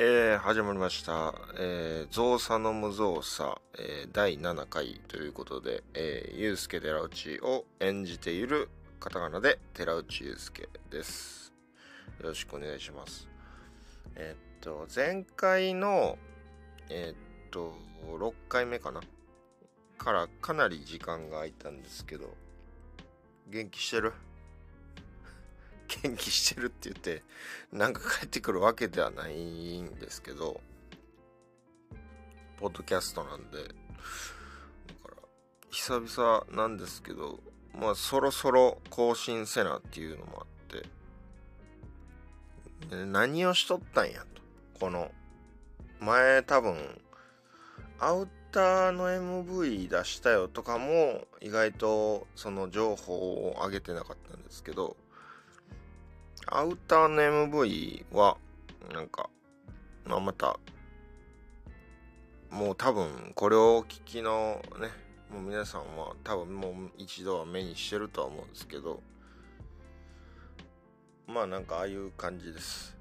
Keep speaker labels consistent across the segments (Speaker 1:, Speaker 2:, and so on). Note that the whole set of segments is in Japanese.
Speaker 1: えー、始まりました。えー、造作の無造作、えー、第7回ということで、えー、ゆうすけ寺内を演じているカタカナで寺内ゆうすけです。よろしくお願いします。えっと、前回の、えっと、6回目かな？からかなり時間が空いたんですけど、元気してる？元気してるって言ってなんか帰ってくるわけではないんですけどポッドキャストなんで。だから久々なんですけどまあそろそろ更新せなっていうのもあって。何をしとったんやと。この前多分アウターの MV 出したよとかも意外とその情報を上げてなかったんですけどアウターの MV は、なんか、まあ、また、もう多分これをお聞きのね、もう皆さんは多分もう一度は目にしてるとは思うんですけど、まあなんかああいう感じです。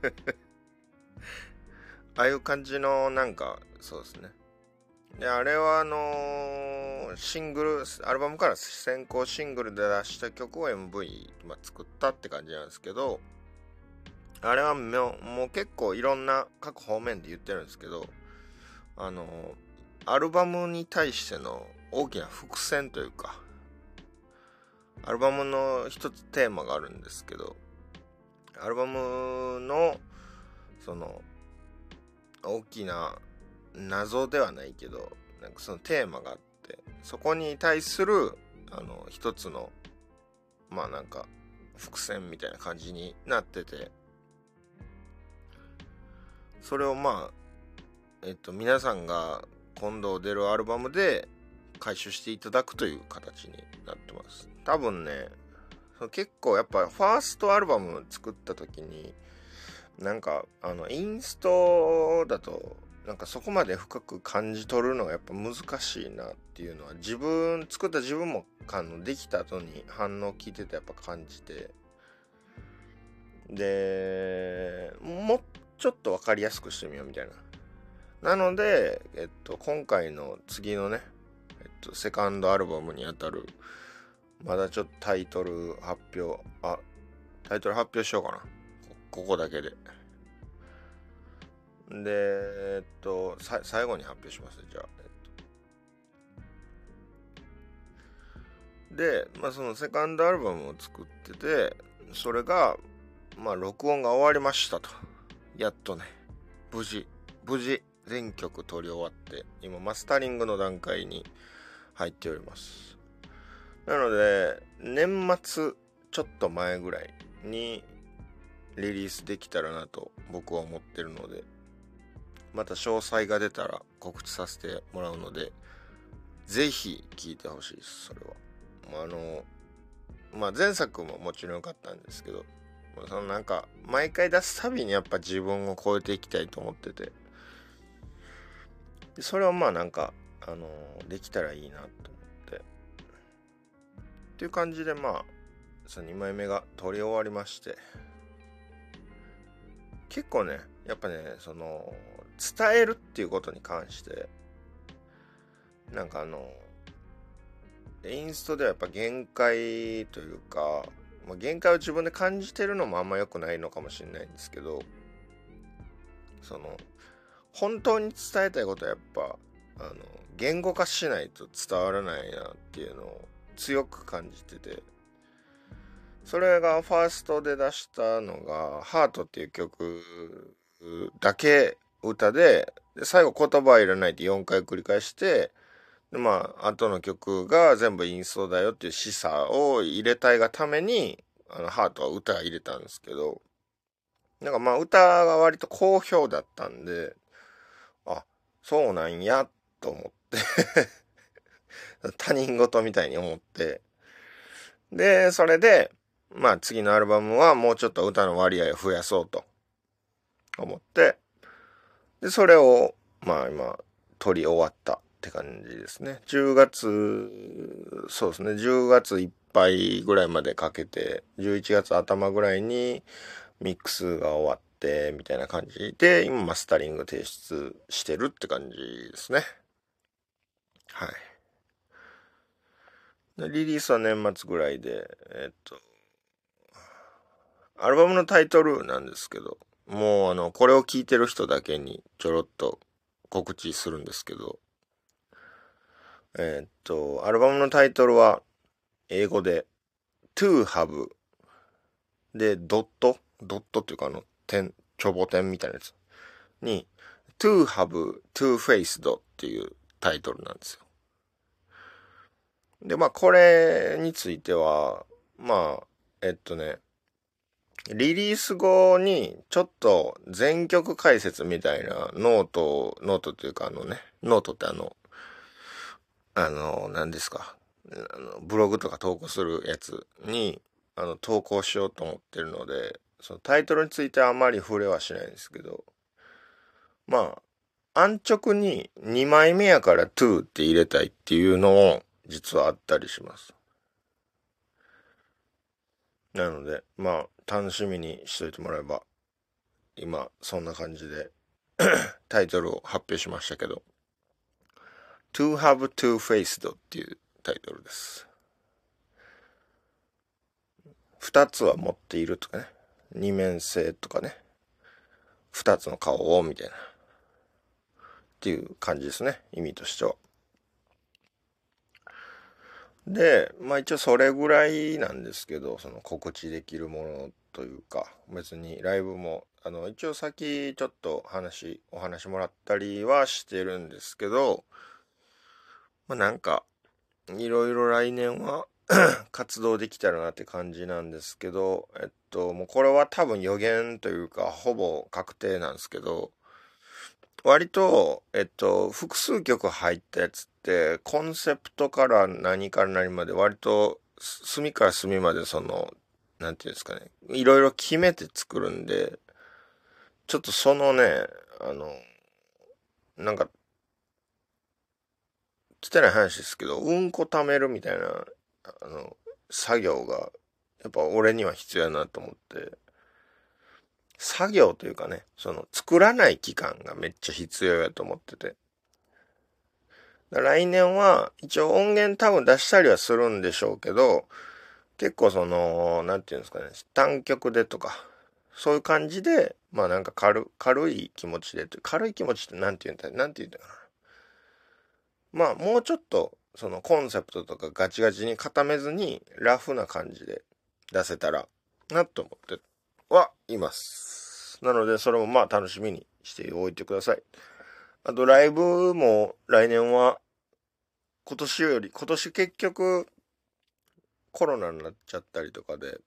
Speaker 1: ああいう感じのなんか、そうですね。で、あれはあのーシングル、アルバムから先行シングルで出した曲を MV、まあ、作ったって感じなんですけど、あれはもうもう結構いろんな各方面で言ってるんですけど、あのーアルバムに対しての大きな伏線というか、アルバムの一つテーマがあるんですけど、アルバムの、その、大きな謎ではないけどなんかそのテーマがあってそこに対するあの一つのまあなんか伏線みたいな感じになっててそれをまあえっと皆さんが今度出るアルバムで回収していただくという形になってます。多分ね結構やっぱファーストアルバム作った時になんかあのインストだとなんかそこまで深く感じ取るのがやっぱ難しいなっていうのは自分作った自分もあのできた後に反応聞いててやっぱ感じて。でもうちょっと分かりやすくしてみようみたいな。なので、えっと、今回の次のね、えっと、セカンドアルバムにあたるまだちょっとタイトル発表あタイトル発表しようかな。ここだけで。で、えっと、最後に発表します、じゃあ。えっと、で、まあ、そのセカンドアルバムを作ってて、それが、まあ、録音が終わりましたと。やっとね、無事、無事、全曲撮り終わって、今、マスタリングの段階に入っております。なので、年末ちょっと前ぐらいに、リリースできたらなと僕は思ってるのでまた詳細が出たら告知させてもらうのでぜひ聴いてほしいですそれは。まああのまあ前作ももちろん良かったんですけどそのなんか毎回出すたびにやっぱ自分を超えていきたいと思ってて。それはまあなんかあのできたらいいなと思って。っていう感じでまあその2枚目が撮り終わりまして。結構ねやっぱねその伝えるっていうことに関してなんかあのインストではやっぱ限界というか、まあ、限界を自分で感じてるのもあんま良くないのかもしれないんですけどその本当に伝えたいことはやっぱあの言語化しないと伝わらないなっていうのを強く感じててそれがファーストで出したのが「ハートっていう曲だけ歌でで最後言葉はいらないって4回繰り返してでまあ後の曲が全部インストだよっていう示唆を入れたいがためにあのハートは歌入れたんですけどなんかまあ歌が割と好評だったんであそうなんやと思って 他人事みたいに思ってでそれでまあ次のアルバムはもうちょっと歌の割合を増やそうと思って、で、それをまあ今撮り終わったって感じですね。10月、そうですね、10月いっぱいぐらいまでかけて、11月頭ぐらいにミックスが終わってみたいな感じ。で今マスタリング提出してるって感じですね。はい。リリースは年末ぐらいでえっとアルバムのタイトルなんですけどもうあのこれを聞いてる人だけにちょろっと告知するんですけど。えっとアルバムのタイトルは英語で two-half で、ドットドットっていうかあの、点、ちょぼ点みたいなやつに、 two-half two-faced っていうタイトルなんですよ。で、まあ、これについては、まあ、えっとね、リリース後にちょっと全曲解説みたいなノート、ノートっていうかあのね、ノートってあの、あの、何ですか、あのブログとか投稿するやつに、あの、投稿しようと思ってるので、そのタイトルについてはあまり触れはしないんですけど、まあ、安直に2枚目やから to って入れたいっていうのを実はあったりします。なので、まあ、楽しみにしといてもらえば、今、そんな感じで タイトルを発表しましたけど、To Have Two Faced っていうタイトルです。二つは持っているとかね。二面性とかね。二つの顔を、みたいな。っていう感じですね。意味としては。で、まあ一応それぐらいなんですけど、その告知できるものというか、別にライブも、あの、一応先ちょっと話、お話もらったりはしてるんですけど、まあなんか、いろいろ来年は 活動できたらなって感じなんですけど、えっと、もうこれは多分予言というか、ほぼ確定なんですけど、割と、えっと、複数曲入ったやつって、コンセプトから何から何まで割と、隅から隅までその、なんていうんですかね、いろいろ決めて作るんで、ちょっとそのね、あの、なんか、汚い話ですけど、うんこ貯めるみたいなあの、作業が、やっぱ俺には必要やなと思って、作業というかね、その作らない期間がめっちゃ必要やと思ってて。来年は一応音源多分出したりはするんでしょうけど、結構その、なんていうんですかね、単曲でとか、そういう感じで、まあなんか軽、軽い気持ちで、軽い気持ちってなんて言うんだ、なんて言うんだかな。まあもうちょっとそのコンセプトとかガチガチに固めずにラフな感じで出せたらなと思ってはいます。なのでそれもまあ楽しみにしておいてください。あとライブも来年は今年より、今年結局コロナになっちゃったりとかで、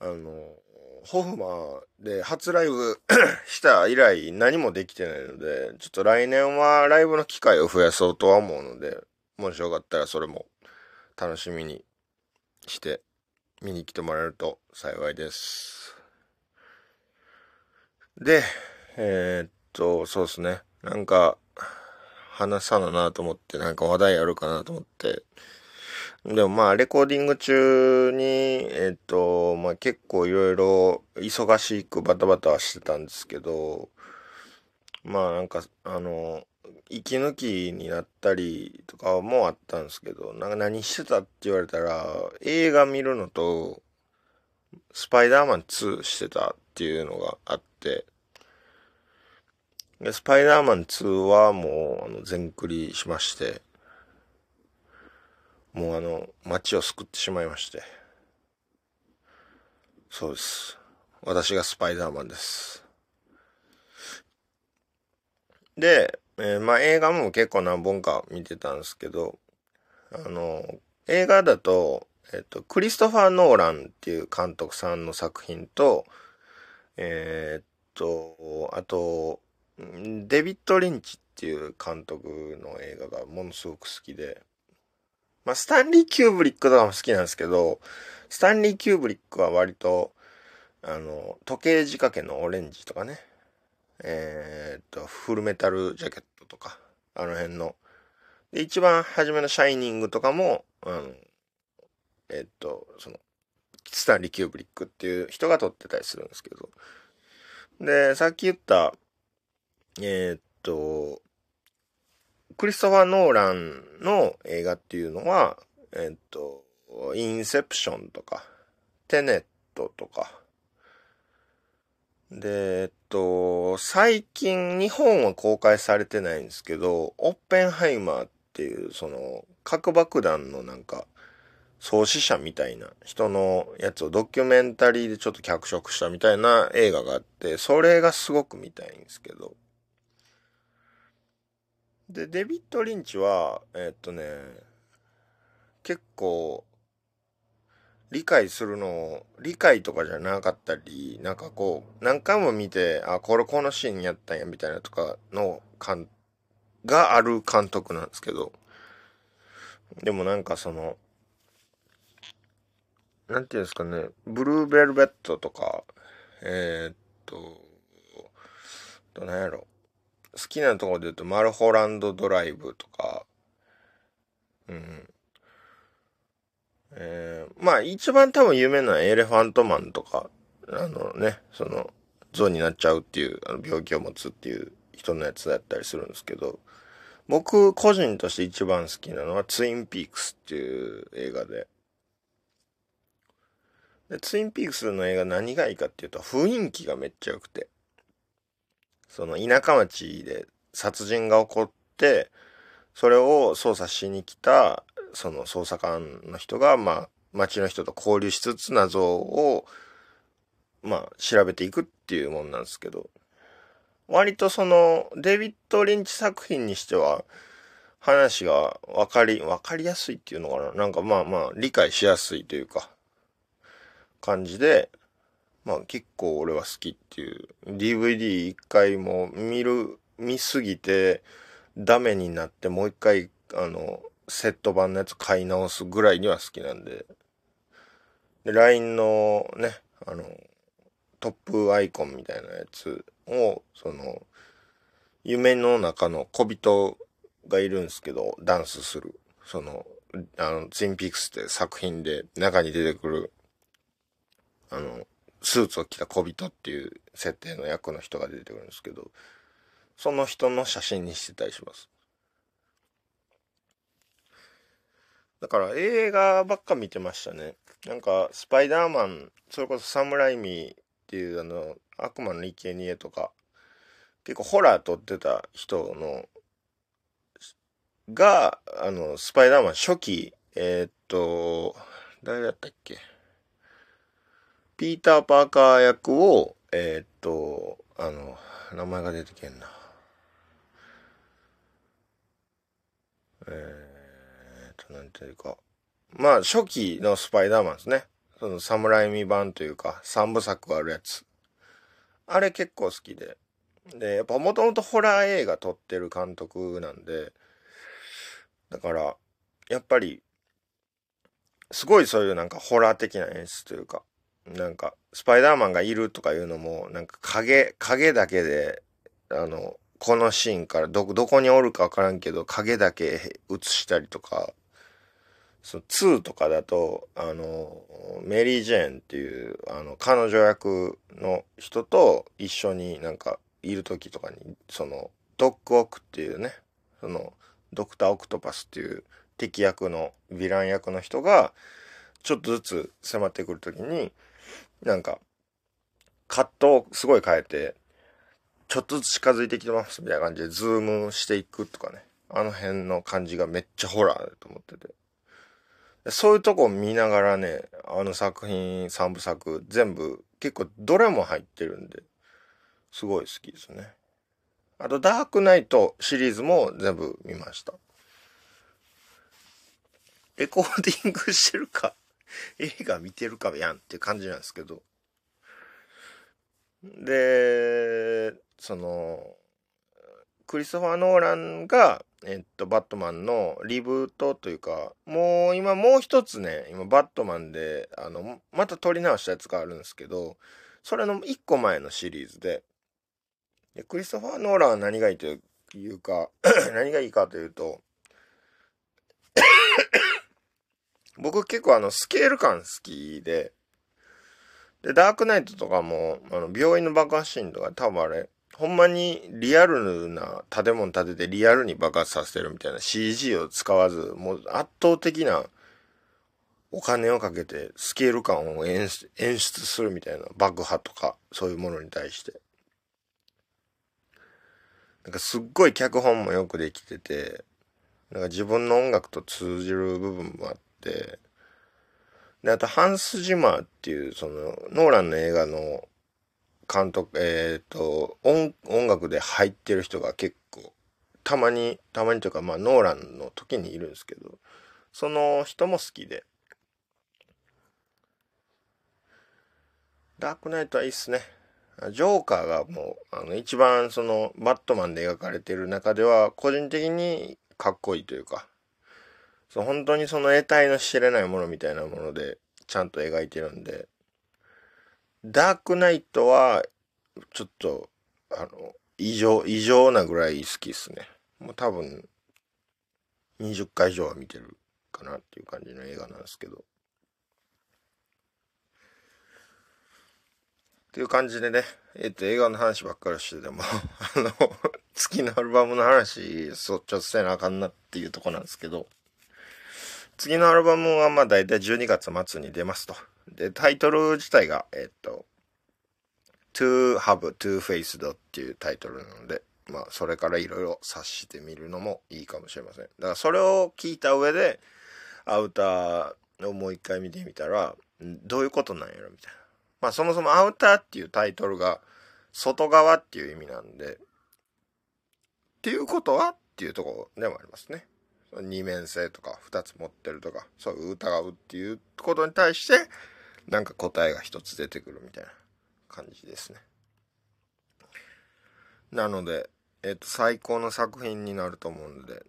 Speaker 1: あの、ホフマで初ライブ した以来何もできてないので、ちょっと来年はライブの機会を増やそうとは思うので、もしよかったらそれも楽しみにして見に来てもらえると幸いです。で、えー、っと、そうですね。なんか、話さななと思って、なんか話題あるかなと思って。でもまあ、レコーディング中に、えっと、まあ結構いろいろ忙しくバタバタはしてたんですけど、まあなんか、あの、息抜きになったりとかもあったんですけど、なんか何してたって言われたら、映画見るのと、スパイダーマン2してたっていうのがあって、でスパイダーマン2はもう、あの、全クリしまして、もうあの、街を救ってしまいまして。そうです。私がスパイダーマンです。で、えー、まあ映画も結構何本か見てたんですけど、あの、映画だと、えっと、クリストファー・ノーランっていう監督さんの作品と、えー、っと、あと、デビッド・リンチっていう監督の映画がものすごく好きで、まあ、スタンリー・キューブリックとかも好きなんですけど、スタンリー・キューブリックは割と、あの、時計仕掛けのオレンジとかね、えー、っと、フルメタルジャケットとか、あの辺の。で、一番初めのシャイニングとかも、あの、えー、っと、その、スタンリー・キューブリックっていう人が撮ってたりするんですけど、で、さっき言った、えー、っと、クリストファー・ノーランの映画っていうのは、え、っと、インセプションとか、テネットとか、で、えっと、最近日本は公開されてないんですけど、オッペンハイマーっていう、その、核爆弾のなんか、創始者みたいな人のやつをドキュメンタリーでちょっと脚色したみたいな映画があって、それがすごく見たいんですけど。で、デビッド・リンチは、えっとね、結構、理解するのを理解とかじゃなかったり、なんかこう、何回も見て、あ、これこのシーンやったんや、みたいなとかの感、がある監督なんですけど、でもなんかその、なんていうんですかね、ブルーベルベットとか、えー、っと、どなんやろ、好きなところで言うと、マルホランドドライブとか、うん。えー、まあ一番多分有名なのはエレファントマンとか、あのね、その、象になっちゃうっていう、あの病気を持つっていう人のやつだったりするんですけど、僕個人として一番好きなのはツインピークスっていう映画で、で、ツインピークスの映画何がいいかっていうと雰囲気がめっちゃ良くて、その田舎町で殺人が起こって、それを捜査しに来たその捜査官の人が、まあ、町の人と交流しつつ謎を、まあ、調べていくっていうもんなんですけど、割とその、デビッド・リンチ作品にしては、話が分かり、分かりやすいっていうのかな。なんかまあまあ、理解しやすいというか、感じで、まあ結構俺は好きっていう、DVD 一回も見る、見すぎて、ダメになってもう一回、あの、セット版のやつ買い直すぐらいには好きなんで。で、LINE のね、あの、トップアイコンみたいなやつを、その、夢の中の小人がいるんですけど、ダンスする。その、あの、ツインピークスって作品で中に出てくる、あの、スーツを着た小人っていう設定の役の人が出てくるんですけど、その人の写真にしてたりします。だから映画ばっか見てましたね。なんか、スパイダーマン、それこそサムライミーっていうあの、悪魔の生贄とか、結構ホラー撮ってた人の、が、あの、スパイダーマン初期、えー、っと、誰だったっけ？ピーター・パーカー役を、えー、っと、あの、名前が出てけんな。えーなんていうか、まあ、初期のスパイダーマンですね。その、サムライミ版というか、三部作あるやつ。あれ結構好きで。で、やっぱもともとホラー映画撮ってる監督なんで、だから、やっぱり、すごいそういうなんかホラー的な演出というか、なんか、スパイダーマンがいるとかいうのも、なんか影、影だけで、あの、このシーンからど、どこにおるかわからんけど、影だけ映したりとか、その2とかだと、あの、メリー・ジェーンっていう、あの、彼女役の人と一緒になんかいる時とかに、その、ドック・オクっていうね、その、ドクター・オクトパスっていう敵役のヴィラン役の人が、ちょっとずつ迫ってくる時に、なんか、カットをすごい変えて、ちょっとずつ近づいてきてますみたいな感じでズームしていくとかね。あの辺の感じがめっちゃホラーだと思ってて。そういうとこ見ながらね、あの作品3部作全部結構どれも入ってるんで、すごい好きですね。あと、ダークナイトシリーズも全部見ました。レコーディングしてるか、映画見てるかやんっていう感じなんですけど。で、その、クリストファー・ノーランが、えっと、バットマンのリブートというか、もう今もう一つね、今バットマンで、あの、また撮り直したやつがあるんですけど、それの一個前のシリーズで、でクリストファー・ノーランは何がいいというか、何がいいかというと、僕結構あの、スケール感好きで、で、ダークナイトとかも、あの、病院の爆発シーンとか多分あれ、ほんまにリアルな建物建ててリアルに爆発させてるみたいな CG を使わず、もう圧倒的なお金をかけてスケール感を演出するみたいな爆破とかそういうものに対して。なんかすっごい脚本もよくできてて、なんか自分の音楽と通じる部分もあって、で、あとハンス・ジマーっていうそのノーランの映画の監督、えっ、ー、と音、音楽で入ってる人が結構、たまに、たまにというかまあノーランの時にいるんですけど、その人も好きで、ダークナイトはいいっすね。ジョーカーがもう、あの、一番その、バットマンで描かれている中では、個人的にかっこいいというか、そう本当にその得体の知れないものみたいなもので、ちゃんと描いてるんで、ダークナイトは、ちょっと、あの、異常、異常なぐらい好きっすね。もう多分、20回以上は見てるかなっていう感じの映画なんですけど。っていう感じでね、えっ、と、映画の話ばっかりしてても あの、月のアルバムの話、そう、ちょっとせなあかんなっていうとこなんですけど、次のアルバムはまあ大体12月末に出ますと。で、タイトル自体が、えっ、と、To Have Two Faced っていうタイトルなので、まあ、それからいろいろ察してみるのもいいかもしれません。だからそれを聞いた上で、アウターをもう一回見てみたら、どういうことなんやろみたいな。まあそもそもアウターっていうタイトルが外側っていう意味なんで、っていうことはっていうとこでもありますね。二面性とか二つ持ってるとか、そう疑うっていうことに対して、なんか答えが一つ出てくるみたいな感じですね。なので、えっ、と、最高の作品になると思うので、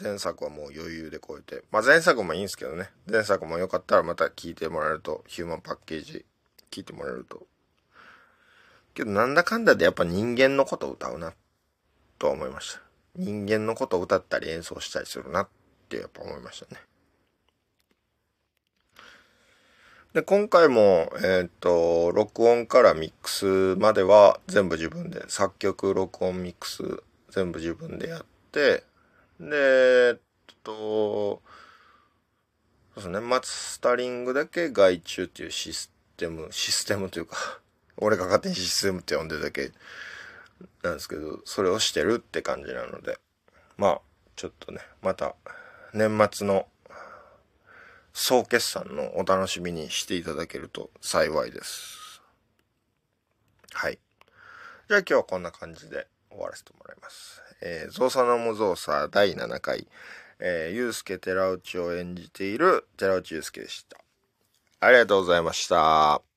Speaker 1: 前作はもう余裕で超えて、まあ前作もいいんですけどね、前作もよかったらまた聞いてもらえると、ヒューマンパッケージ聞いてもらえると。けどなんだかんだでやっぱ人間のことを歌うな、とは思いました。人間のことを歌ったり演奏したりするなってやっぱ思いましたね。で、今回も、えっ、ー、と、録音からミックスまでは全部自分で、作曲、録音、ミックス全部自分でやって、で、えっと、そうですね、マスタリングだけ外注っていうシステム、システムというか 俺が勝手にシステムって呼んでるだけなんですけど、それをしてるって感じなので、まあ、ちょっとね、また、年末の総決算のお楽しみにしていただけると幸いです。はい。じゃあ今日はこんな感じで終わらせてもらいます。えー、ゾウサノモゾウサ第7回、えー、ユースケ寺内を演じている寺内ユースケでした。ありがとうございました。